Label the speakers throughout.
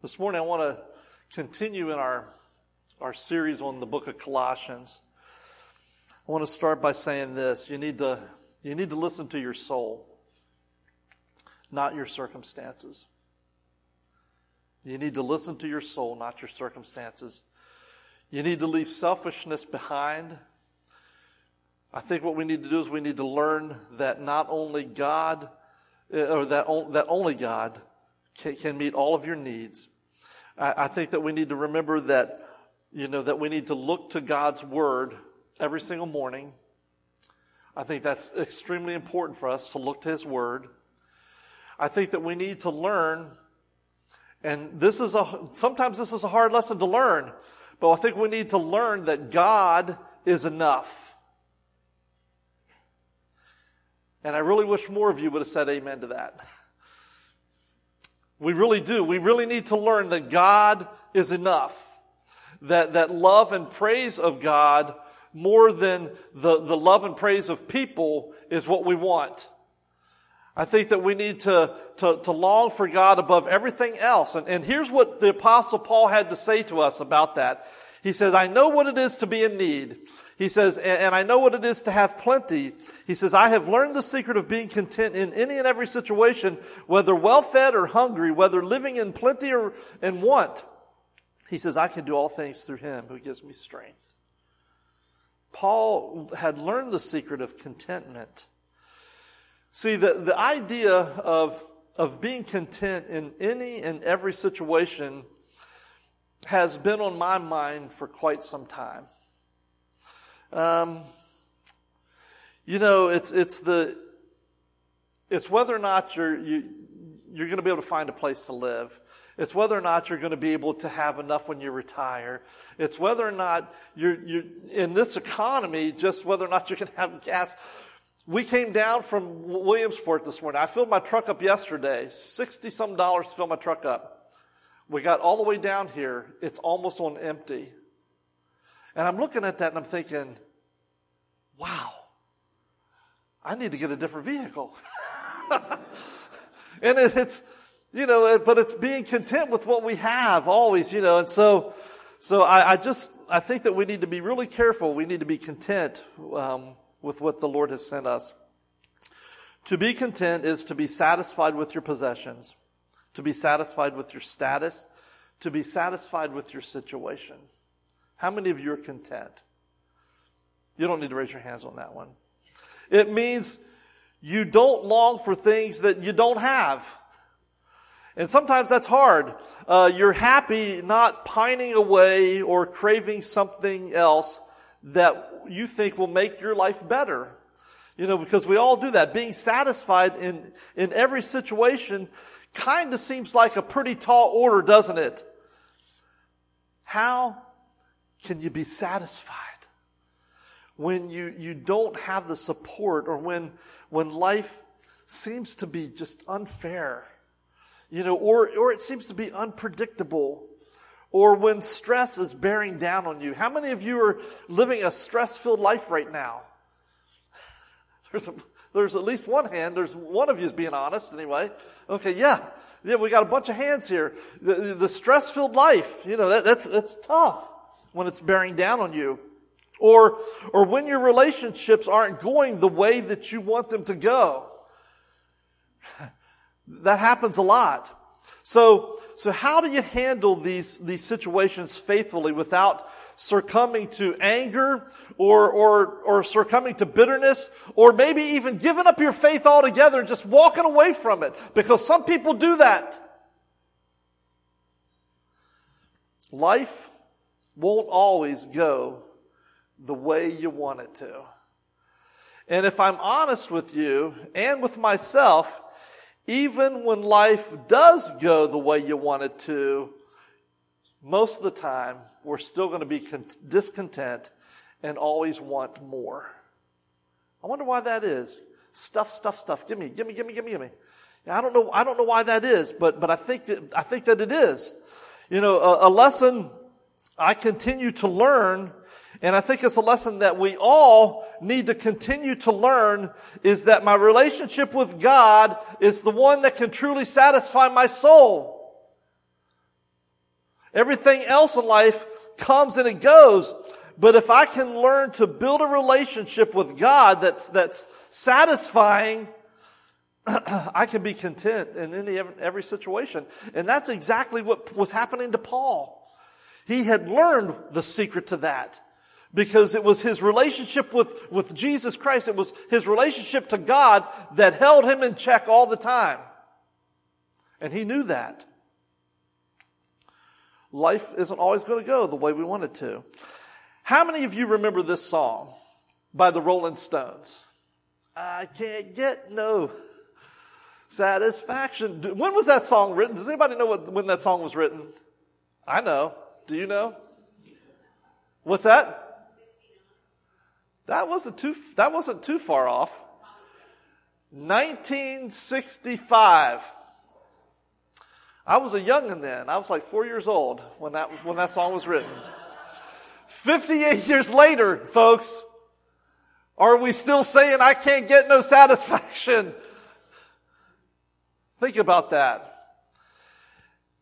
Speaker 1: This morning I want to continue in our, our series on the book of Colossians. I want to start by saying this. You need to, you need to listen to your soul, not your circumstances. You need to listen to your soul, not your circumstances. You need to leave selfishness behind. I think what we need to do is we need to learn that not only God, uh, or that, that only God can, meet all of your needs. I think that we need to remember that, you know, that we need to look to God's Word every single morning. I think that's extremely important for us to look to His Word. I think that we need to learn, and this is a, sometimes this is a hard lesson to learn, but I think we need to learn that God is enough. And I really wish more of you would have said amen to that. We really do. We really need to learn that God is enough. That, that love and praise of God more than the, the love and praise of people is what we want. I think that we need to, to, to long for God above everything else. And, and here's what the apostle Paul had to say to us about that. He says, I know what it is to be in need. He says, and I know what it is to have plenty. He says, I have learned the secret of being content in any and every situation, whether well fed or hungry, whether living in plenty or in want. He says, I can do all things through him who gives me strength. Paul had learned the secret of contentment. See, the, the idea of, of being content in any and every situation has been on my mind for quite some time. Um, you know, it's it's the it's whether or not you're you, you're going to be able to find a place to live. It's whether or not you're going to be able to have enough when you retire. It's whether or not you're, you're in this economy, just whether or not you can have gas. We came down from Williamsport this morning. I filled my truck up yesterday. 60 some dollars to fill my truck up. We got all the way down here. It's almost on empty. And I'm looking at that and I'm thinking, wow, I need to get a different vehicle. and it's, you know, but it's being content with what we have always, you know, and so, so I, I just, I think that we need to be really careful. We need to be content um, with what the Lord has sent us. To be content is to be satisfied with your possessions, to be satisfied with your status, to be satisfied with your situation. How many of you are content? You don't need to raise your hands on that one. It means you don't long for things that you don't have. And sometimes that's hard. Uh, you're happy not pining away or craving something else that you think will make your life better. You know, because we all do that. Being satisfied in, in every situation kind of seems like a pretty tall order, doesn't it? How can you be satisfied when you, you don't have the support or when, when life seems to be just unfair? You know, or, or it seems to be unpredictable or when stress is bearing down on you. How many of you are living a stress filled life right now? There's, a, there's at least one hand. There's one of you is being honest anyway. Okay, yeah. Yeah, we got a bunch of hands here. The, the stress filled life, you know, that, that's, that's tough when it's bearing down on you. Or, or when your relationships aren't going the way that you want them to go. that happens a lot. So, so how do you handle these, these situations faithfully without succumbing to anger or, or, or succumbing to bitterness or maybe even giving up your faith altogether and just walking away from it? Because some people do that. Life won't always go the way you want it to. And if I'm honest with you and with myself, even when life does go the way you want it to, most of the time we're still going to be discontent and always want more. I wonder why that is. Stuff, stuff, stuff. Give me, give me, give me, give me, give me. I don't know, I don't know why that is, but, but I think that, I think that it is. You know, a, a lesson I continue to learn, and I think it's a lesson that we all need to continue to learn, is that my relationship with God is the one that can truly satisfy my soul. Everything else in life comes and it goes. But if I can learn to build a relationship with God that's, that's satisfying, I can be content in any, every situation. And that's exactly what was happening to Paul. He had learned the secret to that because it was his relationship with, with Jesus Christ. It was his relationship to God that held him in check all the time. And he knew that. Life isn't always going to go the way we want it to. How many of you remember this song by the Rolling Stones? I can't get no satisfaction. When was that song written? Does anybody know what, when that song was written? I know. Do you know? What's that? That wasn't too, that wasn't too far off. 1965. I was a youngin' then. I was like four years old when that, when that song was written. 58 years later, folks, are we still saying I can't get no satisfaction? Think about that.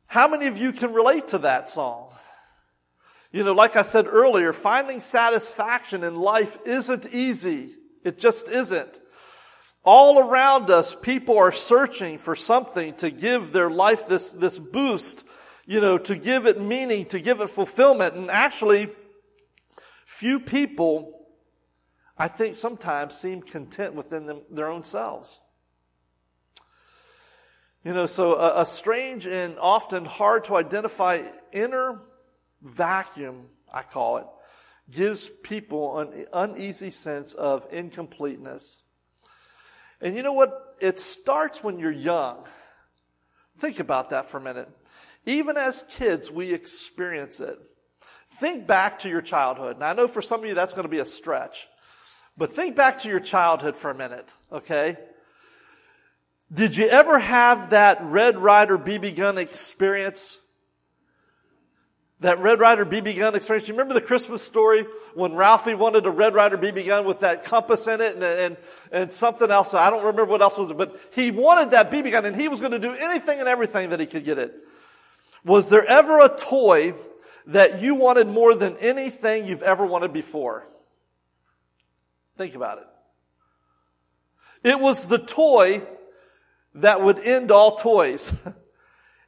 Speaker 1: How many of you can relate to that song? You know, like I said earlier, finding satisfaction in life isn't easy. It just isn't. All around us, people are searching for something to give their life this, this boost, you know, to give it meaning, to give it fulfillment. And actually, Few people, I think, sometimes seem content within them, their own selves. You know, so a, a strange and often hard to identify inner vacuum, I call it, gives people an uneasy sense of incompleteness. And you know what? It starts when you're young. Think about that for a minute. Even as kids, we experience it. Think back to your childhood. Now I know for some of you that's going to be a stretch, but think back to your childhood for a minute, okay? Did you ever have that Red Ryder BB gun experience? That Red Ryder BB gun experience. You remember the Christmas story when Ralphie wanted a Red Ryder BB gun with that compass in it and, and, and something else. I don't remember what else was it, but he wanted that BB gun and he was going to do anything and everything that he could get it. Was there ever a toy that you wanted more than anything you've ever wanted before? Think about it. It was the toy that would end all toys.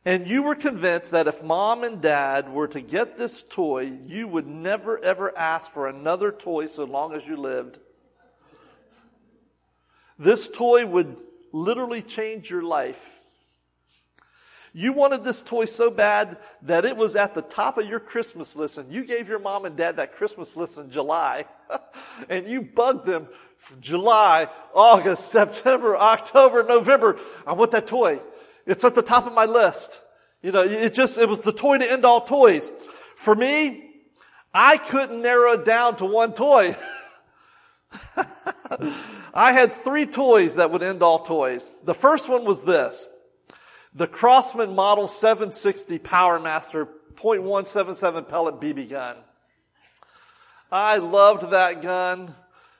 Speaker 1: and you were convinced that if mom and dad were to get this toy, you would never ever ask for another toy so long as you lived. This toy would literally change your life. You wanted this toy so bad that it was at the top of your Christmas list and you gave your mom and dad that Christmas list in July and you bugged them July, August, September, October, November. I want that toy. It's at the top of my list. You know, it just, it was the toy to end all toys. For me, I couldn't narrow it down to one toy. I had three toys that would end all toys. The first one was this the Crosman Model 760 PowerMaster .177 pellet BB gun. I loved that gun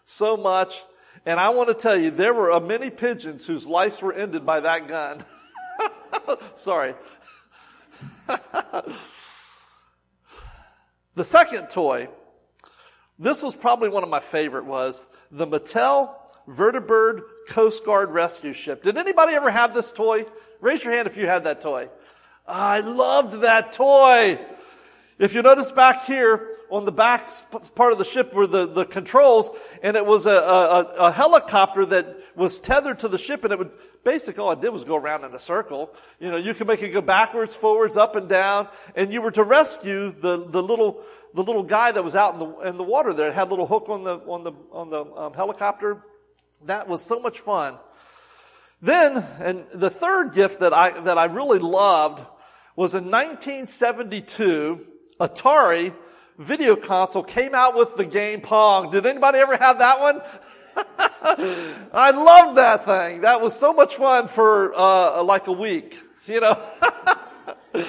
Speaker 1: so much. And I want to tell you, there were many pigeons whose lives were ended by that gun. Sorry. the second toy, this was probably one of my favorite, was the Mattel Vertibird Coast Guard Rescue Ship. Did anybody ever have this toy? Raise your hand if you had that toy. I loved that toy. If you notice back here on the back part of the ship were the, the controls, and it was a, a, a helicopter that was tethered to the ship, and it would basically all I did was go around in a circle. You know, you could make it go backwards, forwards, up and down, and you were to rescue the, the little the little guy that was out in the in the water there. It had a little hook on the on the on the um, helicopter. That was so much fun. Then, and the third gift that I, that I really loved was in 1972, Atari video console came out with the game Pong. Did anybody ever have that one? I loved that thing. That was so much fun for uh, like a week. You know,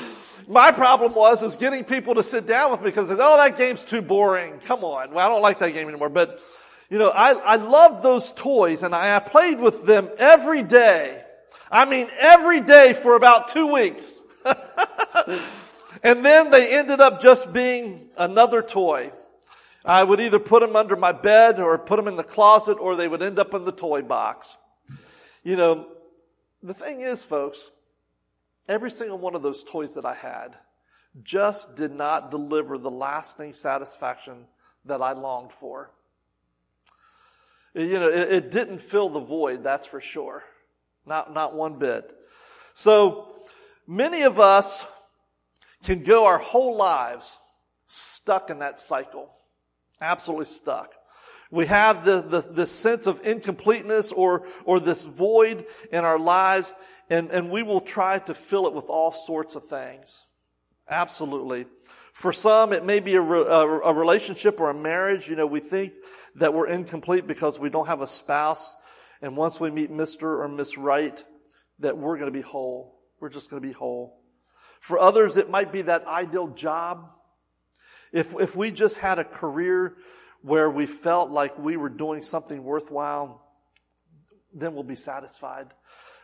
Speaker 1: my problem was is getting people to sit down with me because oh that game's too boring. Come on, well I don't like that game anymore. But you know, I, I loved those toys and I, I played with them every day. I mean, every day for about two weeks. And then they ended up just being another toy. I would either put them under my bed or put them in the closet or they would end up in the toy box. You know, the thing is, folks, every single one of those toys that I had just did not deliver the lasting satisfaction that I longed for. You know, it, it didn't fill the void, that's for sure. Not, not one bit. So, many of us can go our whole lives stuck in that cycle. Absolutely stuck. We have the, the, the sense of incompleteness or, or this void in our lives, and, and we will try to fill it with all sorts of things. Absolutely. For some, it may be a, a, a relationship or a marriage. You know, we think that we're incomplete because we don't have a spouse. And once we meet Mr. or Miss Right, that we're going to be whole. We're just going to be whole. For others, it might be that ideal job. If, if we just had a career where we felt like we were doing something worthwhile, then we'll be satisfied.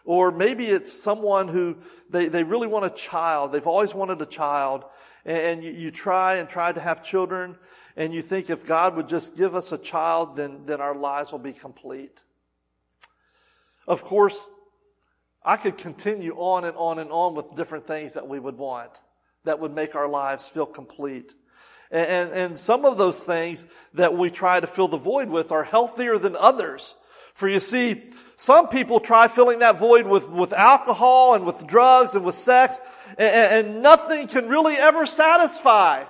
Speaker 1: Or maybe it's someone who they, they really want a child. They've always wanted a child. And you, you try and try to have children and you think if God would just give us a child, then, then our lives will be complete. Of course, I could continue on and on and on with different things that we would want that would make our lives feel complete. And, and, and, some of those things that we try to fill the void with are healthier than others. For you see, some people try filling that void with, with alcohol and with drugs and with sex, and, and nothing can really ever satisfy.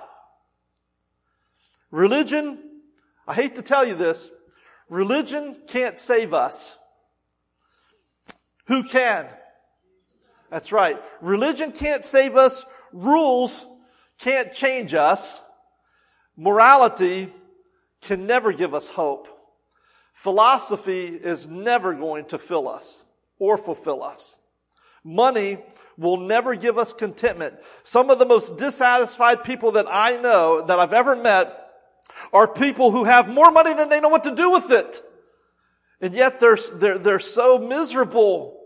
Speaker 1: Religion, I hate to tell you this, religion can't save us. Who can? That's right. Religion can't save us. Rules can't change us. Morality can never give us hope. Philosophy is never going to fill us or fulfill us. Money will never give us contentment. Some of the most dissatisfied people that I know, that I've ever met, are people who have more money than they know what to do with it. And yet they're, they're, they're so miserable.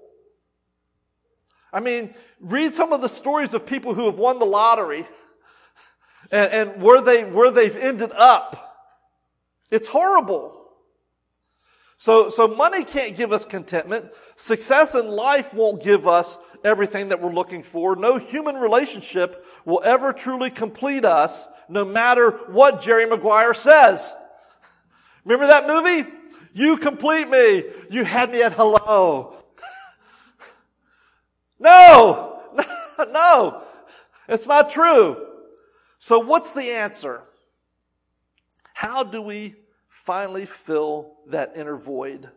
Speaker 1: I mean, read some of the stories of people who have won the lottery and, and where they, where they've ended up. It's horrible. So, so money can't give us contentment. Success in life won't give us everything that we're looking for. No human relationship will ever truly complete us, no matter what Jerry Maguire says. Remember that movie? You complete me. You had me at hello. no, no, it's not true. So what's the answer? How do we finally fill that inner void?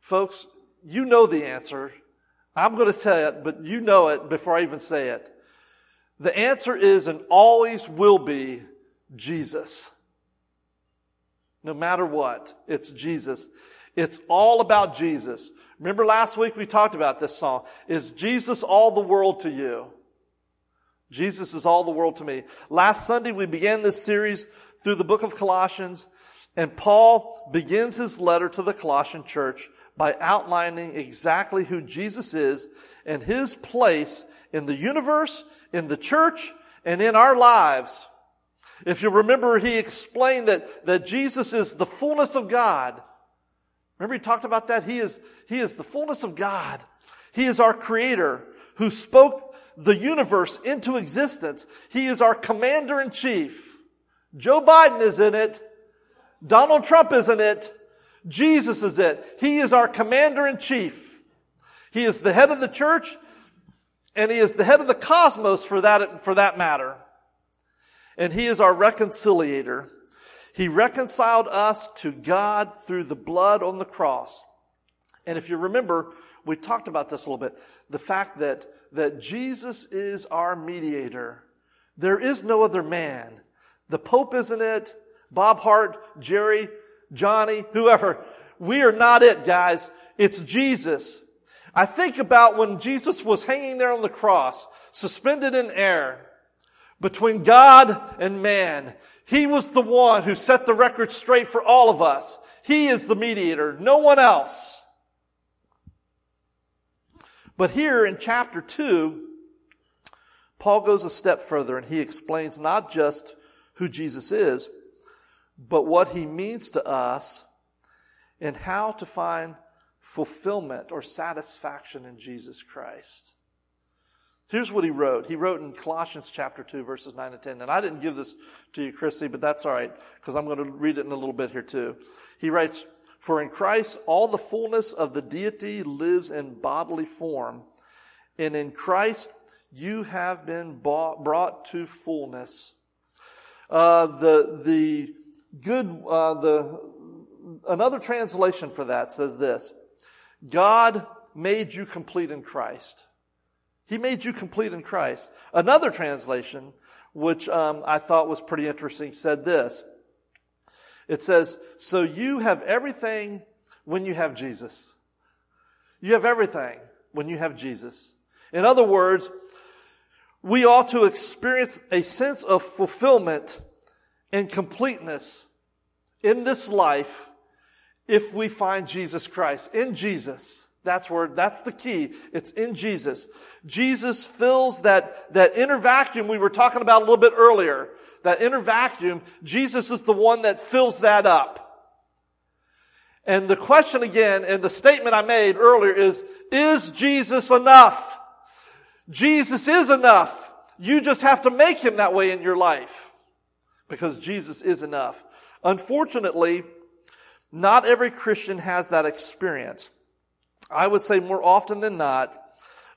Speaker 1: Folks, you know the answer. I'm going to say it, but you know it before I even say it. The answer is and always will be Jesus. No matter what, it's Jesus. It's all about Jesus. Remember last week we talked about this song. Is Jesus all the world to you? Jesus is all the world to me. Last Sunday we began this series through the book of Colossians and Paul begins his letter to the Colossian church by outlining exactly who Jesus is and his place in the universe, in the church, and in our lives. If you remember, he explained that, that Jesus is the fullness of God. Remember he talked about that? He is, he is the fullness of God. He is our creator who spoke the universe into existence. He is our commander in chief. Joe Biden is in it. Donald Trump is in it. Jesus is it. He is our commander in chief. He is the head of the church and he is the head of the cosmos for that, for that matter. And he is our reconciliator. He reconciled us to God through the blood on the cross. And if you remember, we talked about this a little bit. The fact that, that Jesus is our mediator. There is no other man. The Pope isn't it. Bob Hart, Jerry, Johnny, whoever. We are not it, guys. It's Jesus. I think about when Jesus was hanging there on the cross, suspended in air between God and man. He was the one who set the record straight for all of us. He is the mediator, no one else. But here in chapter 2, Paul goes a step further and he explains not just who Jesus is, but what he means to us and how to find fulfillment or satisfaction in Jesus Christ. Here's what he wrote. He wrote in Colossians chapter 2, verses 9 and 10. And I didn't give this to you, Chrissy, but that's all right, because I'm going to read it in a little bit here too. He writes, For in Christ all the fullness of the deity lives in bodily form, and in Christ you have been bought, brought to fullness. Uh, the, the good, uh, the, another translation for that says this, God made you complete in Christ. He made you complete in Christ. Another translation, which um, I thought was pretty interesting, said this. It says, So you have everything when you have Jesus. You have everything when you have Jesus. In other words, we ought to experience a sense of fulfillment and completeness in this life if we find Jesus Christ. In Jesus. That's where, that's the key. It's in Jesus. Jesus fills that, that inner vacuum we were talking about a little bit earlier. That inner vacuum, Jesus is the one that fills that up. And the question again, and the statement I made earlier is, is Jesus enough? Jesus is enough. You just have to make him that way in your life. Because Jesus is enough. Unfortunately, not every Christian has that experience. I would say more often than not,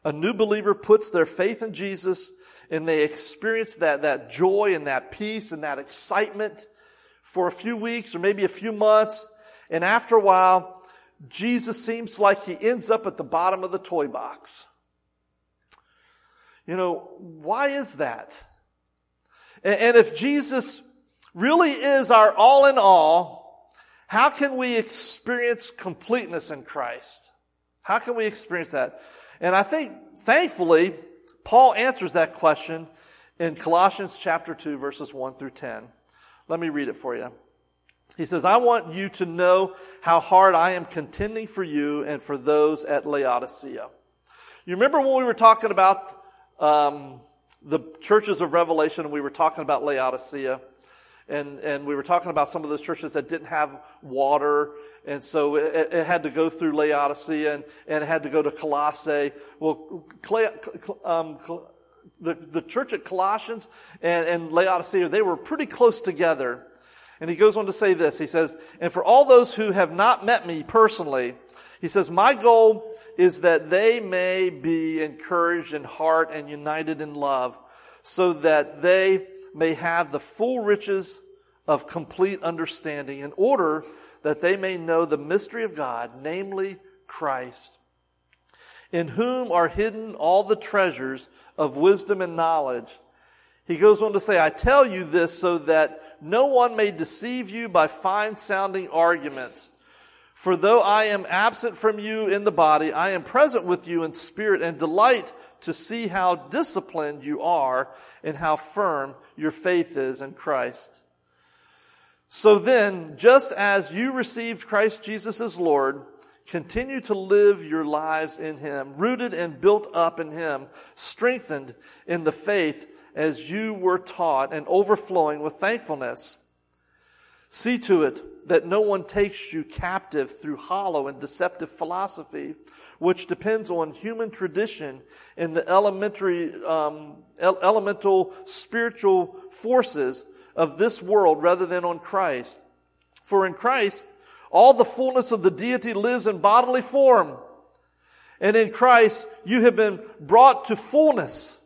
Speaker 1: a new believer puts their faith in Jesus and they experience that, that joy and that peace and that excitement for a few weeks or maybe a few months. And after a while, Jesus seems like he ends up at the bottom of the toy box. You know, why is that? And, and if Jesus really is our all in all, how can we experience completeness in Christ? How can we experience that? And I think, thankfully, Paul answers that question in Colossians chapter 2, verses 1 through 10. Let me read it for you. He says, I want you to know how hard I am contending for you and for those at Laodicea. You remember when we were talking about um, the churches of Revelation and we were talking about Laodicea? And, and we were talking about some of those churches that didn't have water and so it, it, had to go through Laodicea and, and it had to go to Colossae. Well, um, the, the church at Colossians and, and Laodicea, they were pretty close together. And he goes on to say this. He says, and for all those who have not met me personally, he says, my goal is that they may be encouraged in heart and united in love so that they may have the full riches of complete understanding in order that they may know the mystery of God, namely Christ, in whom are hidden all the treasures of wisdom and knowledge. He goes on to say, I tell you this so that no one may deceive you by fine sounding arguments. For though I am absent from you in the body, I am present with you in spirit and delight to see how disciplined you are and how firm your faith is in Christ. So then, just as you received Christ Jesus as Lord, continue to live your lives in Him, rooted and built up in Him, strengthened in the faith as you were taught and overflowing with thankfulness. See to it that no one takes you captive through hollow and deceptive philosophy, which depends on human tradition and the elementary, um, elemental spiritual forces of this world rather than on Christ. For in Christ, all the fullness of the deity lives in bodily form. And in Christ, you have been brought to fullness.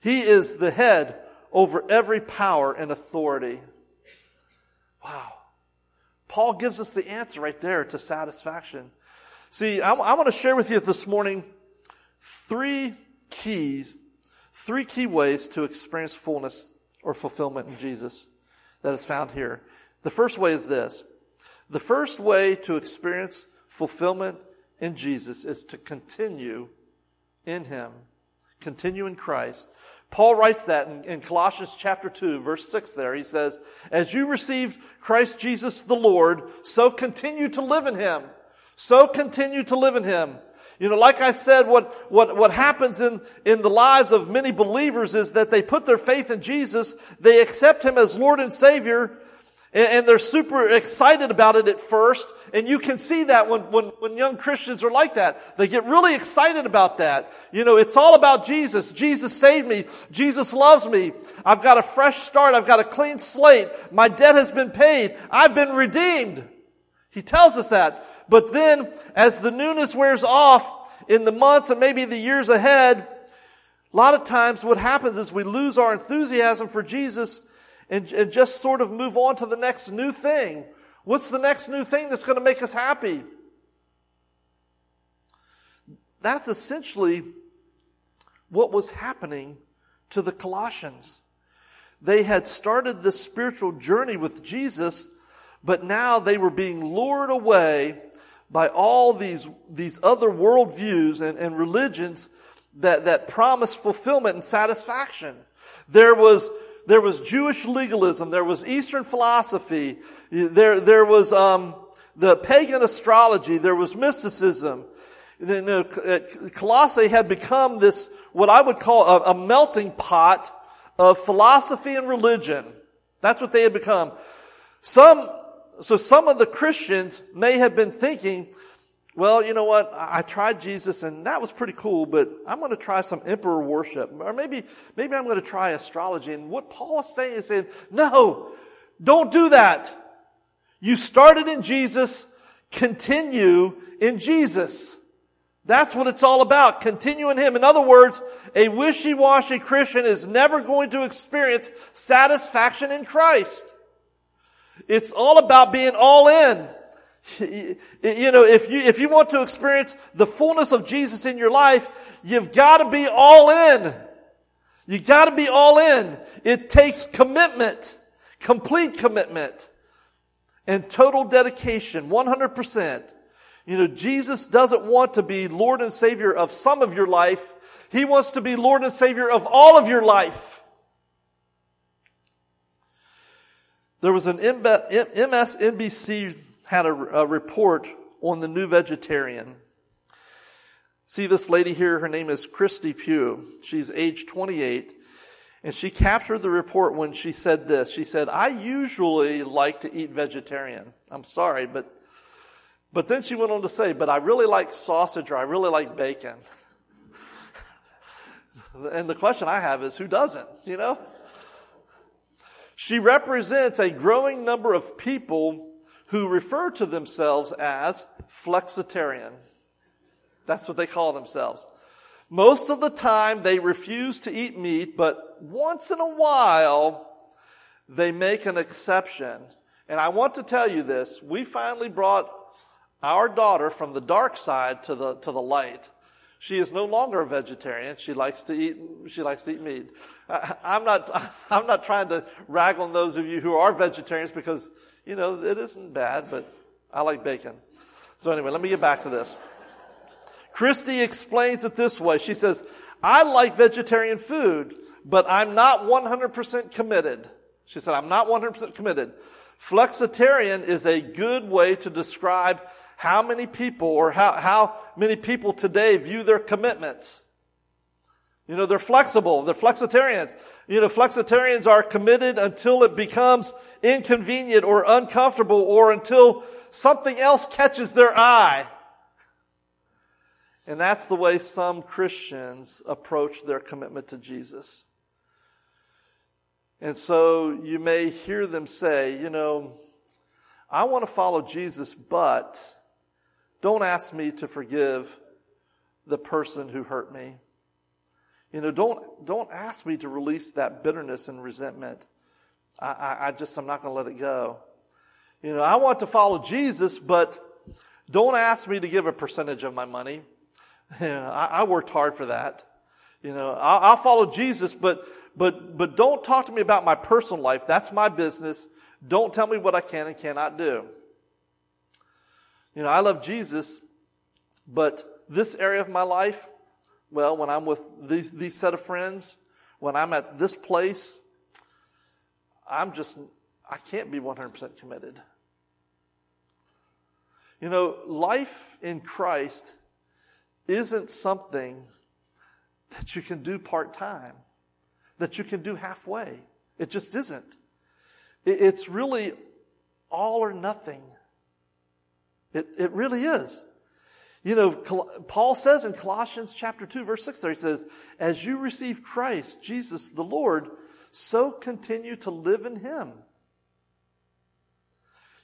Speaker 1: He is the head over every power and authority. Wow. Paul gives us the answer right there to satisfaction. See, I, I want to share with you this morning three keys, three key ways to experience fullness or fulfillment in Jesus that is found here. The first way is this. The first way to experience fulfillment in Jesus is to continue in Him. Continue in Christ. Paul writes that in, in, Colossians chapter 2, verse 6 there. He says, As you received Christ Jesus the Lord, so continue to live in Him. So continue to live in Him. You know, like I said, what, what, what happens in, in the lives of many believers is that they put their faith in Jesus, they accept Him as Lord and Savior, and, they're super excited about it at first, and you can see that when, when, when young Christians are like that. They get really excited about that. You know, it's all about Jesus. Jesus saved me. Jesus loves me. I've got a fresh start. I've got a clean slate. My debt has been paid. I've been redeemed. He tells us that. But then, as the newness wears off in the months and maybe the years ahead, a lot of times what happens is we lose our enthusiasm for Jesus and, and just sort of move on to the next new thing. What's the next new thing that's going to make us happy? That's essentially what was happening to the Colossians. They had started this spiritual journey with Jesus, but now they were being lured away by all these, these other worldviews and, and religions that, that promise fulfillment and satisfaction. There was, there was Jewish legalism, there was Eastern philosophy, there, there was um, the pagan astrology, there was mysticism. You know, Colossae had become this, what I would call a, a melting pot of philosophy and religion. That's what they had become. Some so some of the Christians may have been thinking, well, you know what? I tried Jesus and that was pretty cool, but I'm going to try some emperor worship. Or maybe, maybe I'm going to try astrology. And what Paul is saying is saying, no, don't do that. You started in Jesus, continue in Jesus. That's what it's all about. Continue in Him. In other words, a wishy-washy Christian is never going to experience satisfaction in Christ. It's all about being all in. You know, if you, if you want to experience the fullness of Jesus in your life, you've got to be all in. You got to be all in. It takes commitment, complete commitment, and total dedication, 100%. You know, Jesus doesn't want to be Lord and Savior of some of your life. He wants to be Lord and Savior of all of your life. There was an MSNBC had a, a report on the new vegetarian. See this lady here, her name is Christy Pugh. She's age 28. And she captured the report when she said this. She said, I usually like to eat vegetarian. I'm sorry, but, but then she went on to say, but I really like sausage or I really like bacon. and the question I have is, who doesn't, you know? She represents a growing number of people who refer to themselves as flexitarian. That's what they call themselves. Most of the time they refuse to eat meat, but once in a while they make an exception. And I want to tell you this. We finally brought our daughter from the dark side to the, to the light. She is no longer a vegetarian. She likes to eat, she likes to eat meat. I, I'm not, I'm not trying to rag on those of you who are vegetarians because, you know, it isn't bad, but I like bacon. So anyway, let me get back to this. Christy explains it this way. She says, I like vegetarian food, but I'm not 100% committed. She said, I'm not 100% committed. Flexitarian is a good way to describe how many people or how, how many people today view their commitments. You know, they're flexible. They're flexitarians. You know, flexitarians are committed until it becomes inconvenient or uncomfortable or until something else catches their eye. And that's the way some Christians approach their commitment to Jesus. And so you may hear them say, you know, I want to follow Jesus, but don't ask me to forgive the person who hurt me. You know, don't, don't ask me to release that bitterness and resentment. I, I, I just, I'm not going to let it go. You know, I want to follow Jesus, but don't ask me to give a percentage of my money. You know, I, I worked hard for that. You know, I'll, I'll follow Jesus, but, but, but don't talk to me about my personal life. That's my business. Don't tell me what I can and cannot do. You know, I love Jesus, but this area of my life, well, when I'm with these, these set of friends, when I'm at this place, I'm just, I can't be 100% committed. You know, life in Christ isn't something that you can do part time, that you can do halfway. It just isn't. It's really all or nothing. It, it really is. You know, Paul says in Colossians chapter 2 verse 6 there, he says, as you receive Christ, Jesus the Lord, so continue to live in Him.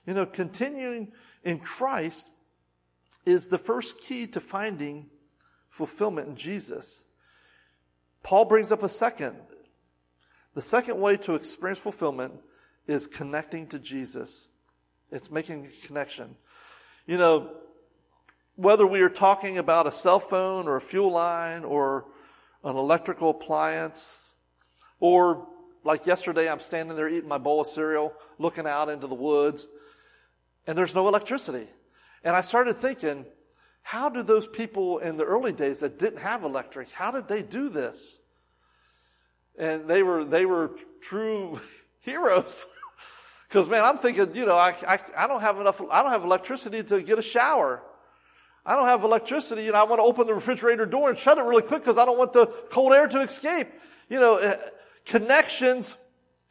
Speaker 1: You know, continuing in Christ is the first key to finding fulfillment in Jesus. Paul brings up a second. The second way to experience fulfillment is connecting to Jesus. It's making a connection. You know, whether we are talking about a cell phone or a fuel line or an electrical appliance or like yesterday, I'm standing there eating my bowl of cereal, looking out into the woods, and there's no electricity. And I started thinking, how do those people in the early days that didn't have electric, how did they do this? And they were, they were true heroes. Because man, I'm thinking, you know, I, I, I don't have enough, I don't have electricity to get a shower. I don't have electricity, you know, I want to open the refrigerator door and shut it really quick because I don't want the cold air to escape. You know, eh, connections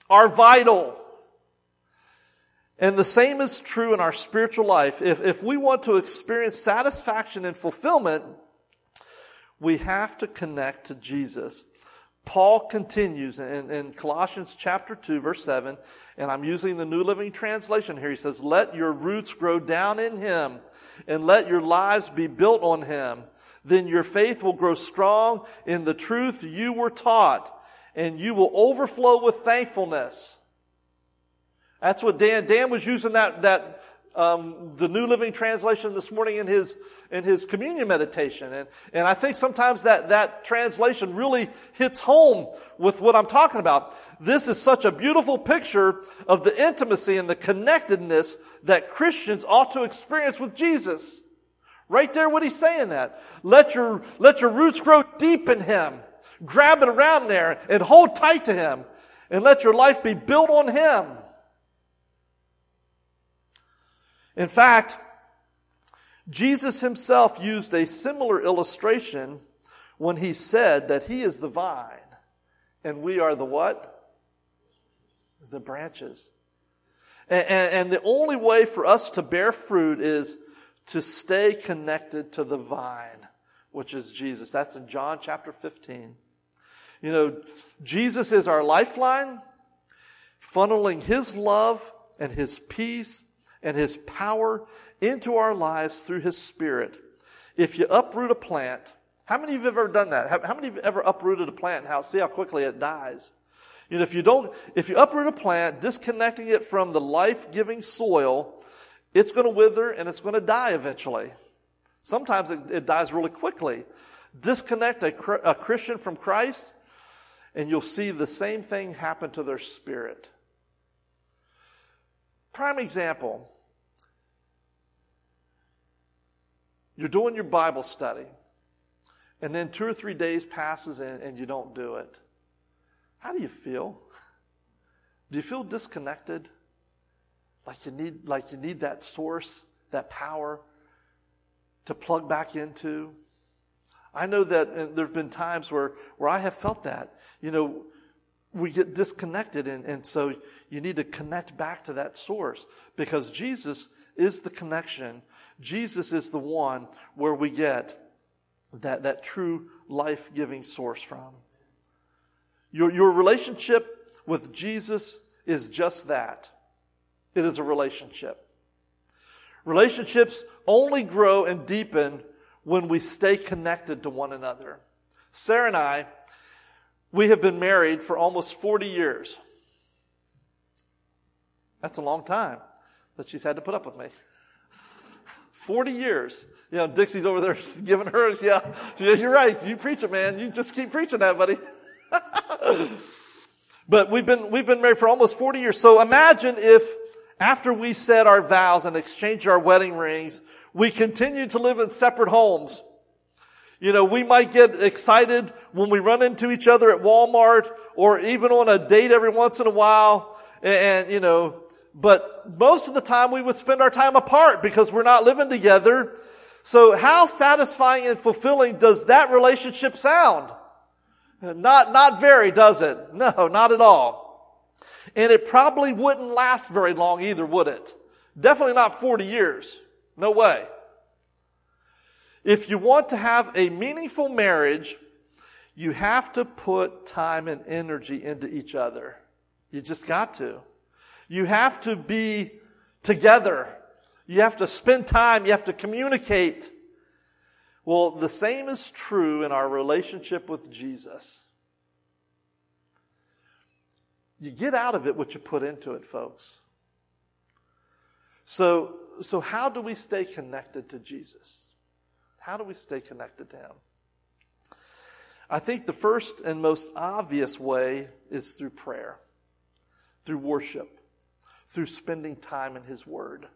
Speaker 1: are vital. And the same is true in our spiritual life. If, if we want to experience satisfaction and fulfillment, we have to connect to Jesus. Paul continues in, in Colossians chapter 2 verse 7, and I'm using the New Living Translation here. He says, let your roots grow down in Him and let your lives be built on Him. Then your faith will grow strong in the truth you were taught and you will overflow with thankfulness. That's what Dan, Dan was using that, that, um, the New Living Translation this morning in his, in his communion meditation. And, and I think sometimes that, that translation really hits home with what I'm talking about. This is such a beautiful picture of the intimacy and the connectedness that Christians ought to experience with Jesus. Right there, what he's saying that. Let your, let your roots grow deep in Him. Grab it around there and hold tight to Him and let your life be built on Him. In fact, Jesus himself used a similar illustration when he said that he is the vine and we are the what? The branches. And, and, and, the only way for us to bear fruit is to stay connected to the vine, which is Jesus. That's in John chapter 15. You know, Jesus is our lifeline, funneling His love and His peace and His power into our lives through His Spirit. If you uproot a plant, how many of you have ever done that? How many of you have ever uprooted a plant and how, see how quickly it dies? You know, if you don't, if you uproot a plant, disconnecting it from the life-giving soil, it's going to wither and it's going to die eventually. Sometimes it, it dies really quickly. Disconnect a, a Christian from Christ, and you'll see the same thing happen to their spirit. Prime example. You're doing your Bible study, and then two or three days passes and, and you don't do it. How do you feel? Do you feel disconnected? Like you need, like you need that source, that power to plug back into? I know that there have been times where, where I have felt that. You know, we get disconnected, and, and so you need to connect back to that source because Jesus is the connection. Jesus is the one where we get that, that true life giving source from. Your, your relationship with Jesus is just that it is a relationship. Relationships only grow and deepen when we stay connected to one another. Sarah and I, we have been married for almost 40 years. That's a long time that she's had to put up with me. 40 years. You know, Dixie's over there giving hers. Yeah, you're right. You preach it, man. You just keep preaching that, buddy. but we've been, we've been married for almost 40 years. So imagine if after we said our vows and exchanged our wedding rings, we continue to live in separate homes. You know, we might get excited when we run into each other at Walmart or even on a date every once in a while. And, and, you know, but most of the time we would spend our time apart because we're not living together. So how satisfying and fulfilling does that relationship sound? Not, not very, does it? No, not at all. And it probably wouldn't last very long either, would it? Definitely not 40 years. No way. If you want to have a meaningful marriage, you have to put time and energy into each other. You just got to. You have to be together. You have to spend time. You have to communicate. Well, the same is true in our relationship with Jesus. You get out of it what you put into it, folks. So, so how do we stay connected to Jesus? How do we stay connected to Him? I think the first and most obvious way is through prayer, through worship, through spending time in His Word.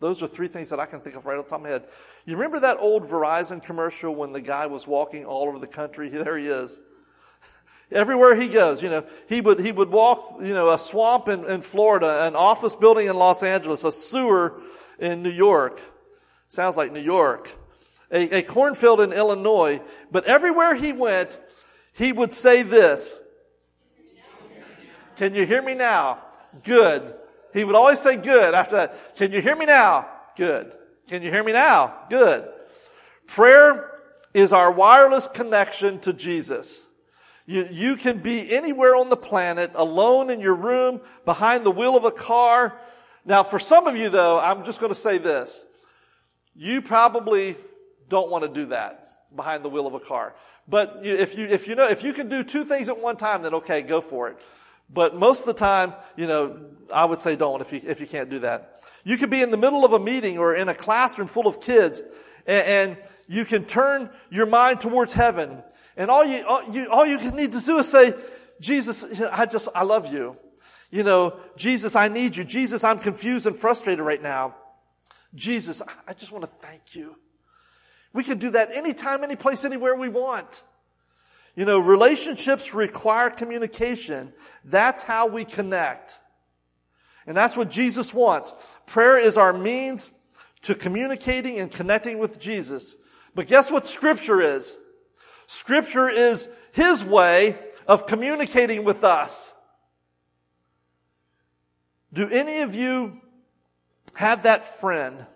Speaker 1: Those are three things that I can think of right off the top of my head. You remember that old Verizon commercial when the guy was walking all over the country? There he is. Everywhere he goes, you know, he would, he would walk, you know, a swamp in, in Florida, an office building in Los Angeles, a sewer in New York. Sounds like New York. A, a cornfield in Illinois. But everywhere he went, he would say this. Can you hear me now? Good. He would always say good after that. Can you hear me now? Good. Can you hear me now? Good. Prayer is our wireless connection to Jesus. You, you can be anywhere on the planet, alone in your room, behind the wheel of a car. Now, for some of you though, I'm just going to say this. You probably don't want to do that behind the wheel of a car. But if you, if you know, if you can do two things at one time, then okay, go for it. But most of the time, you know, I would say don't if you, if you can't do that. You could be in the middle of a meeting or in a classroom full of kids and, and you can turn your mind towards heaven. And all you, all you, all you can need to do is say, Jesus, I just, I love you. You know, Jesus, I need you. Jesus, I'm confused and frustrated right now. Jesus, I just want to thank you. We can do that anytime, any place, anywhere we want. You know, relationships require communication. That's how we connect. And that's what Jesus wants. Prayer is our means to communicating and connecting with Jesus. But guess what scripture is? Scripture is His way of communicating with us. Do any of you have that friend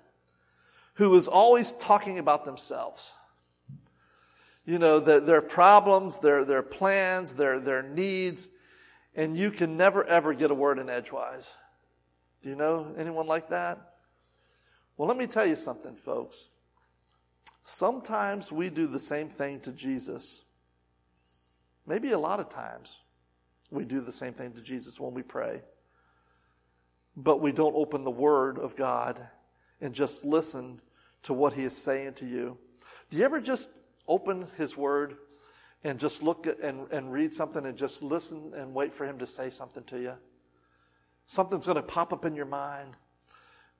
Speaker 1: who is always talking about themselves? You know, the, their problems, their, their plans, their, their needs, and you can never ever get a word in edgewise. Do you know anyone like that? Well, let me tell you something, folks. Sometimes we do the same thing to Jesus. Maybe a lot of times we do the same thing to Jesus when we pray. But we don't open the Word of God and just listen to what He is saying to you. Do you ever just open His Word and just look at, and, and read something and just listen and wait for Him to say something to you. Something's going to pop up in your mind.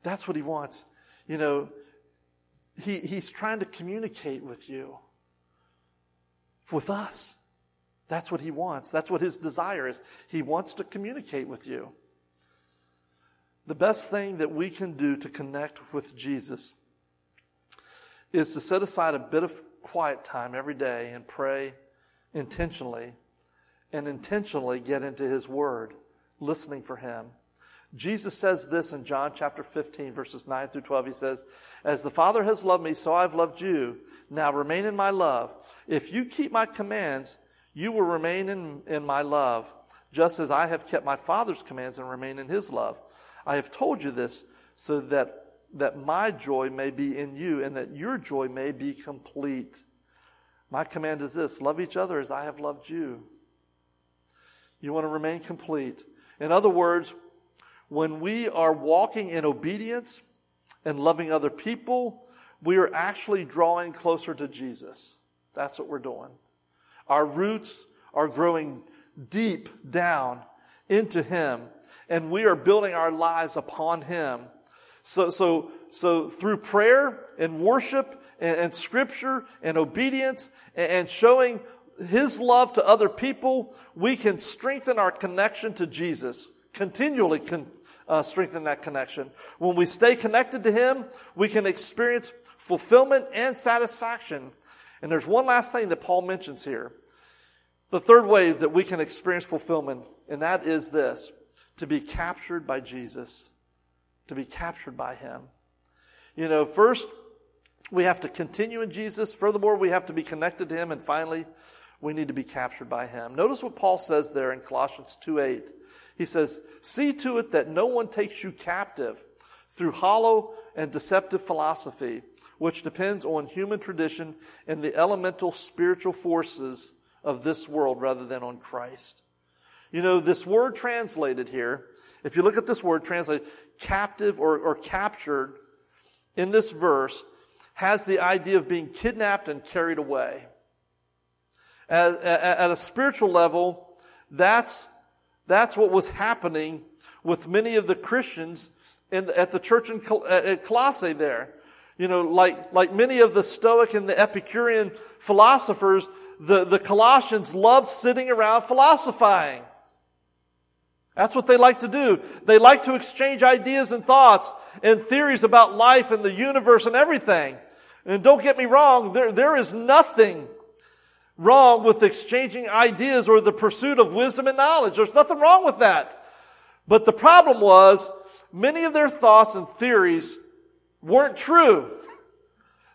Speaker 1: That's what He wants. You know, he, He's trying to communicate with you, with us. That's what He wants. That's what His desire is. He wants to communicate with you. The best thing that we can do to connect with Jesus is to set aside a bit of quiet time every day and pray intentionally and intentionally get into His Word, listening for Him. Jesus says this in John chapter 15, verses 9 through 12. He says, As the Father has loved me, so I've loved you. Now remain in my love. If you keep my commands, you will remain in, in my love, just as I have kept my Father's commands and remain in his love. I have told you this so that that my joy may be in you and that your joy may be complete. My command is this love each other as I have loved you. You want to remain complete. In other words, when we are walking in obedience and loving other people, we are actually drawing closer to Jesus. That's what we're doing. Our roots are growing deep down into Him, and we are building our lives upon Him so, so, so through prayer and worship and, and scripture and obedience and, and showing his love to other people, we can strengthen our connection to Jesus, continually con, uh, strengthen that connection. When we stay connected to him, we can experience fulfillment and satisfaction. And there's one last thing that Paul mentions here. The third way that we can experience fulfillment, and that is this to be captured by Jesus, to be captured by Him. You know, first, we have to continue in Jesus. Furthermore, we have to be connected to Him. And finally, we need to be captured by Him. Notice what Paul says there in Colossians 2 8. He says, See to it that no one takes you captive through hollow and deceptive philosophy, which depends on human tradition and the elemental spiritual forces of this world rather than on Christ. You know, this word translated here, if you look at this word translated, captive or, or captured in this verse, has the idea of being kidnapped and carried away. At, at, at a spiritual level, that's, that's what was happening with many of the Christians in, at the church in at Colossae there. You know, like, like many of the Stoic and the Epicurean philosophers, the, the Colossians loved sitting around philosophizing. That's what they like to do. They like to exchange ideas and thoughts and theories about life and the universe and everything. And don't get me wrong, there, there is nothing wrong with exchanging ideas or the pursuit of wisdom and knowledge. There's nothing wrong with that. But the problem was, many of their thoughts and theories weren't true.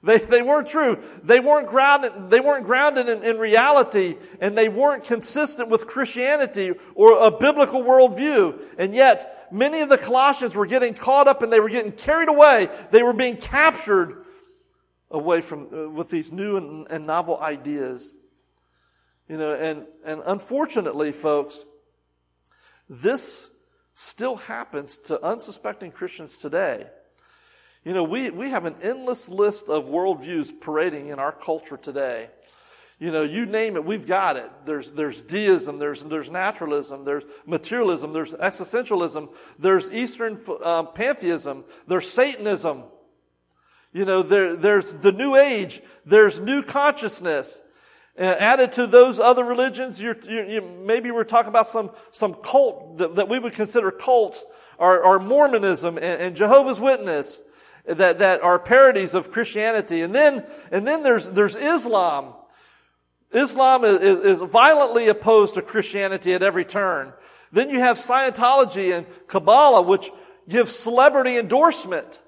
Speaker 1: They, they weren't true. They weren't grounded, they weren't grounded in, in reality and they weren't consistent with Christianity or a biblical worldview. And yet, many of the Colossians were getting caught up and they were getting carried away. They were being captured away from, uh, with these new and, and novel ideas. You know, and, and unfortunately, folks, this still happens to unsuspecting Christians today. You know, we, we have an endless list of worldviews parading in our culture today. You know, you name it, we've got it. There's, there's deism, there's, there's naturalism, there's materialism, there's existentialism, there's Eastern uh, pantheism, there's Satanism. You know, there, there's the New Age, there's new consciousness. Uh, added to those other religions, you're, you, you, maybe we're talking about some, some cult that, that we would consider cults, or, or Mormonism and, and Jehovah's Witness that, that are parodies of Christianity. And then, and then there's, there's Islam. Islam is, is violently opposed to Christianity at every turn. Then you have Scientology and Kabbalah, which give celebrity endorsement.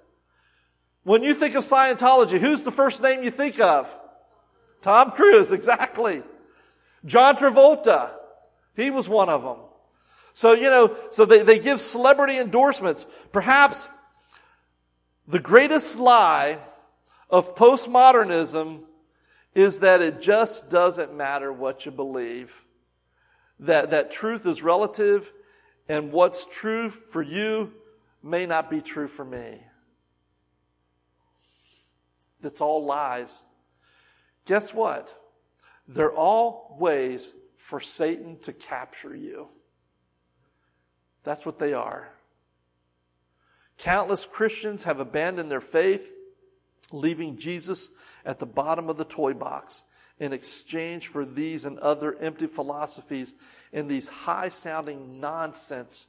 Speaker 1: When you think of Scientology, who's the first name you think of? Tom Cruise, exactly. John Travolta, he was one of them. So, you know, so they, they give celebrity endorsements. Perhaps the greatest lie of postmodernism is that it just doesn't matter what you believe. That, that truth is relative and what's true for you may not be true for me. That's all lies. Guess what? They're all ways for Satan to capture you. That's what they are. Countless Christians have abandoned their faith, leaving Jesus at the bottom of the toy box in exchange for these and other empty philosophies and these high sounding nonsense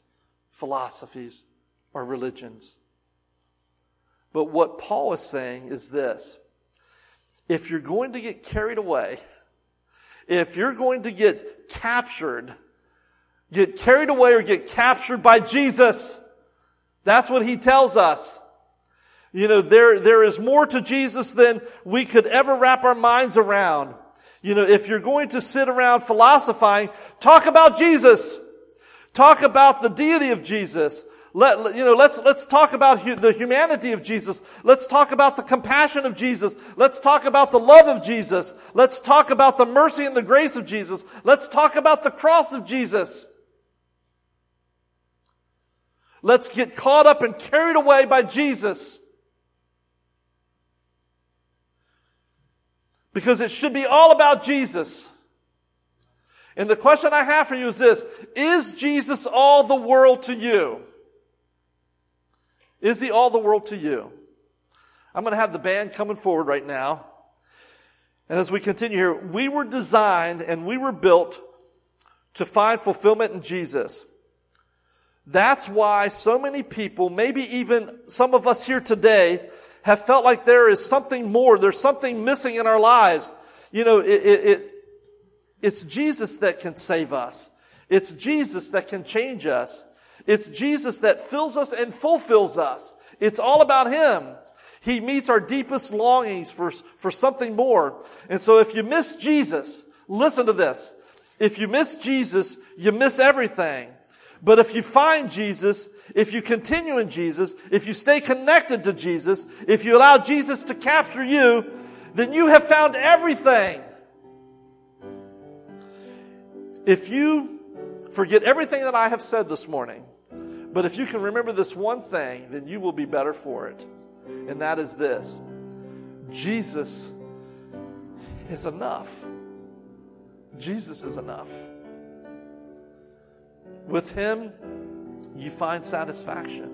Speaker 1: philosophies or religions. But what Paul is saying is this if you're going to get carried away, if you're going to get captured, get carried away or get captured by Jesus, that's what he tells us. You know, there, there is more to Jesus than we could ever wrap our minds around. You know, if you're going to sit around philosophizing, talk about Jesus. Talk about the deity of Jesus. Let, you know, let's, let's talk about hu- the humanity of Jesus. Let's talk about the compassion of Jesus. Let's talk about the love of Jesus. Let's talk about the mercy and the grace of Jesus. Let's talk about the cross of Jesus. Let's get caught up and carried away by Jesus. Because it should be all about Jesus. And the question I have for you is this Is Jesus all the world to you? Is he all the world to you? I'm going to have the band coming forward right now. And as we continue here, we were designed and we were built to find fulfillment in Jesus. That's why so many people, maybe even some of us here today, have felt like there is something more, there's something missing in our lives, you know, it, it, it, it's Jesus that can save us. It's Jesus that can change us. It's Jesus that fills us and fulfills us. It's all about Him. He meets our deepest longings for, for something more. And so if you miss Jesus, listen to this. If you miss Jesus, you miss everything. But if you find Jesus, if you continue in Jesus, if you stay connected to Jesus, if you allow Jesus to capture you, then you have found everything. If you forget everything that I have said this morning, but if you can remember this one thing, then you will be better for it. And that is this Jesus is enough. Jesus is enough. With Him, you find satisfaction.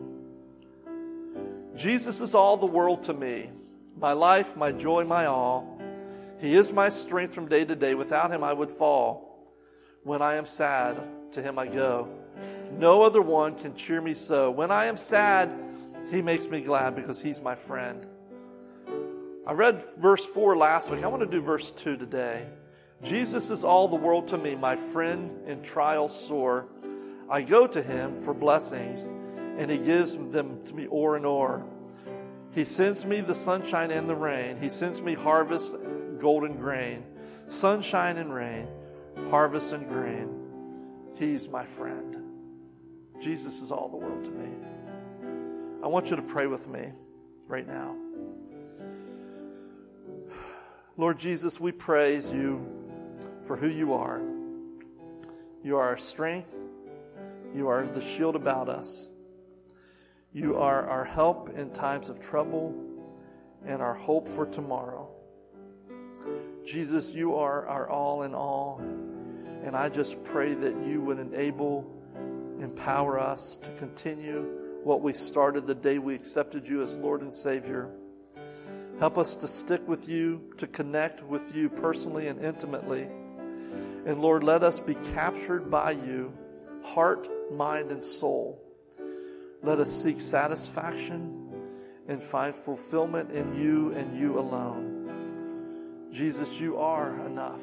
Speaker 1: Jesus is all the world to me my life, my joy, my all. He is my strength from day to day. Without Him, I would fall. When I am sad, to Him I go. No other one can cheer me so. When I am sad, He makes me glad because He's my friend. I read verse 4 last week. I want to do verse 2 today. Jesus is all the world to me, my friend in trials sore. I go to him for blessings, and he gives them to me o'er and o'er. He sends me the sunshine and the rain. He sends me harvest, golden grain, sunshine and rain, harvest and grain. He's my friend. Jesus is all the world to me. I want you to pray with me right now. Lord Jesus, we praise you for who you are. You are our strength. You are the shield about us. You are our help in times of trouble and our hope for tomorrow. Jesus, you are our all in all. And I just pray that you would enable, empower us to continue what we started the day we accepted you as Lord and Savior. Help us to stick with you, to connect with you personally and intimately and Lord, let us be captured by you, heart, mind, and soul. Let us seek satisfaction and find fulfillment in you and you alone. Jesus, you are enough.